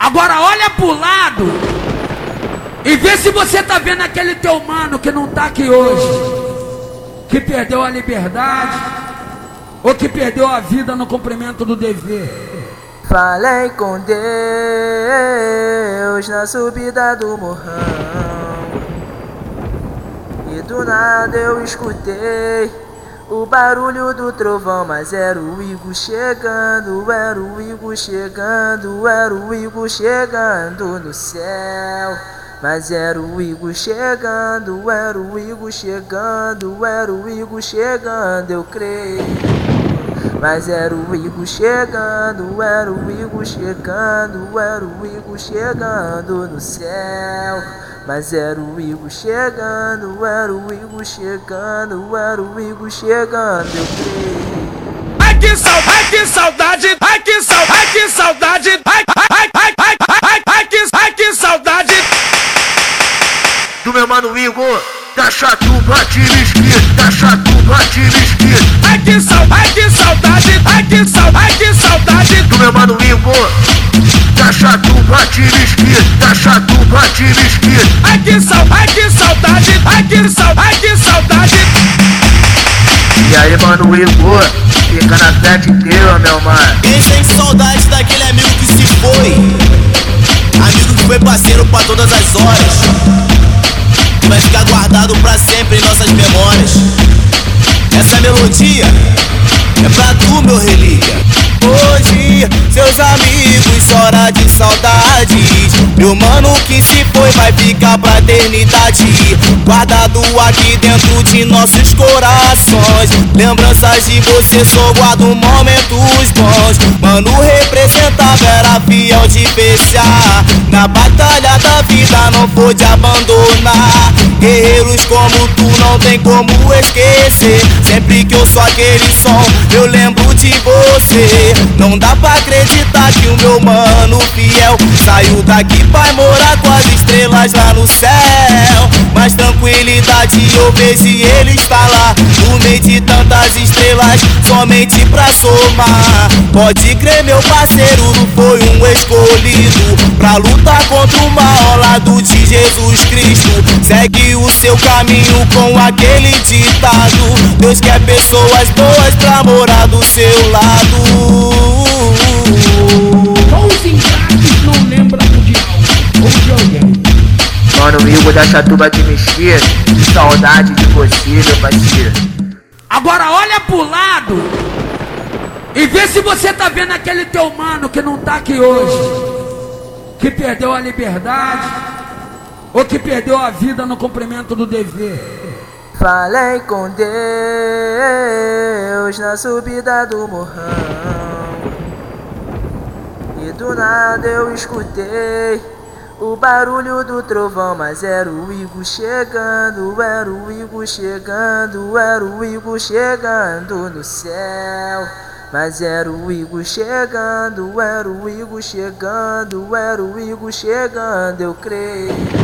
Agora olha pro lado e vê se você tá vendo aquele teu mano que não tá aqui hoje, que perdeu a liberdade ou que perdeu a vida no cumprimento do dever. Falei com Deus na subida do morrão E do nada eu escutei o barulho do trovão Mas era o Igor chegando, era o Igor chegando Era o Igor chegando no céu mas era o Igor chegando, era o Igor chegando, era o Igor chegando, eu creio. Mas era o Igor chegando, era o Igor chegando, era o Igor chegando no céu. Mas era o Igor chegando, era o Igor chegando, era o Igor chegando, eu creio. Ai que saudade, ai que saudade, ai que saudade, ai que saudade, ai, ai, ai, ai, ai, ai, que, ai que saudade do meu mano Igor. Da chatuba de esquerda, da chatuba de esquerda. Ai que saudade, ai que saudade, ai que saudade, ai que saudade do meu mano chatuba de esquerda, da chatuba de esquerda. Ai que saudade, ai que saudade, ai que saudade, ai que saudade. E aí, mano Igor, fica na sete inteira, meu mano. Quem tem saudade daquele amigo que se foi? Amigo que foi parceiro pra todas as horas vai ficar guardado pra sempre em nossas memórias. Melodia é pra tu, meu relíquia. Hoje, seus amigos choram de saudades. Meu mano que se foi vai ficar pra eternidade. Guardado aqui dentro de nossos corações. Lembranças de você, só guardo momentos bons. Mano representava, era fiel de fechar. Na batalha da vida não pôde abandonar. Guerreiros como tu não tem como esquecer. Sempre que eu sou aquele som, eu lembro de você. Não dá pra acreditar que o meu mano fiel saiu daqui pra morar com as estrelas lá no céu. Mas tranquilidade eu vejo ele lá no meio de tantas estrelas, somente pra somar. Pode crer, meu parceiro, foi um escolhido pra lutar contra o mal lado de Jesus Cristo. Segue o seu caminho com aquele ditado. Deus quer pessoas boas pra morar do seu lado. Mano, Igor da Chatuba de saudade de você, meu parceiro. Agora olha pro lado e vê se você tá vendo aquele teu mano que não tá aqui hoje, que perdeu a liberdade ou que perdeu a vida no cumprimento do dever. Falei com Deus na subida do morrão E do nada eu escutei o barulho do trovão Mas era o Igor chegando, era o Igor chegando Era o Igor chegando no céu mas era o Igor chegando, era o Igor chegando, era o Igor chegando, eu creio.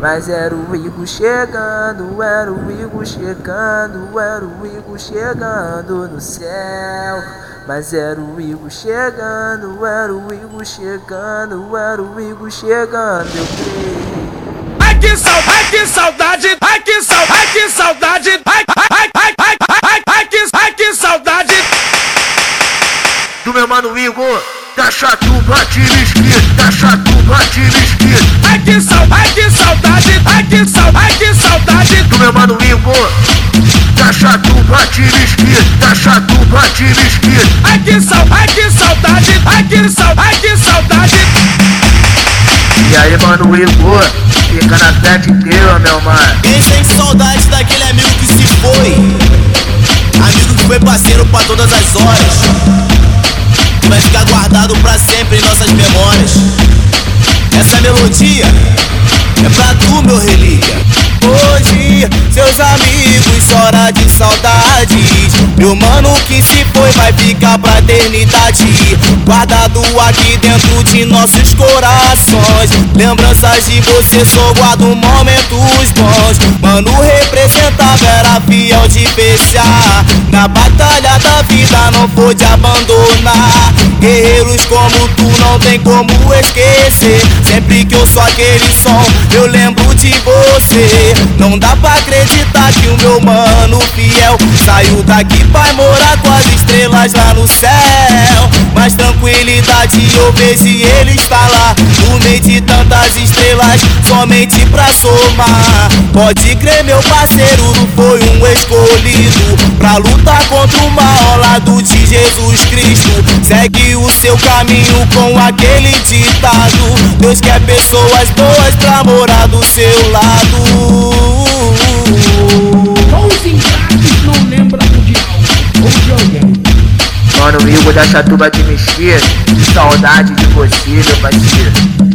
Mas era o Igor chegando, era o Igor chegando, era o Igor chegando no céu. Mas era o Igor chegando, era o Igor chegando, era o Igor chegando, eu creio. Ai que saudade, que saudade, ai que saudade, ai que saudade, ai, ai, ai, ai, ai, ai, que, ai que saudade do meu mano Igor. Da chatuba de esquerda, da chatuba de esquerda. Ai que saudade, ai que saudade, ai que saudade, ai que saudade do meu mano Igor. Da chatuba de esquerda, da chatuba de esquerda. Ai que saudade, ai que saudade, ai que saudade, ai que saudade. E aí, mano Igor, fica na sete inteira, meu mano. Quem tem saudade daquele amigo que se foi? Amigo que foi parceiro pra todas as horas vai ficar guardado pra sempre em nossas memórias. Essa melodia é pra tu, meu relíquia. Hoje, seus amigos choram de saudades. Meu mano que se foi vai ficar pra eternidade. Guardado aqui dentro de nossos corações. Lembranças de você só guardo momentos bons. Mano, representava, era fiel de fechar. Na batalha da vida não pôde abandonar. Guerreiros como tu não tem como esquecer. Sempre que eu sou aquele som, eu lembro de você. Não dá pra acreditar que o meu mano fiel saiu daqui pra morar com as estrelas lá no céu. Mas tranquilidade eu vejo ele está lá. No meio de tantas estrelas, somente pra somar. Pode crer, meu parceiro, foi um escolhido. Pra lutar contra o mal lado de Jesus Cristo. Segue o seu caminho com aquele ditado. Deus quer pessoas boas pra morar do seu lado. Da Chatuba de Mesquita, que saudade de você, meu parceiro.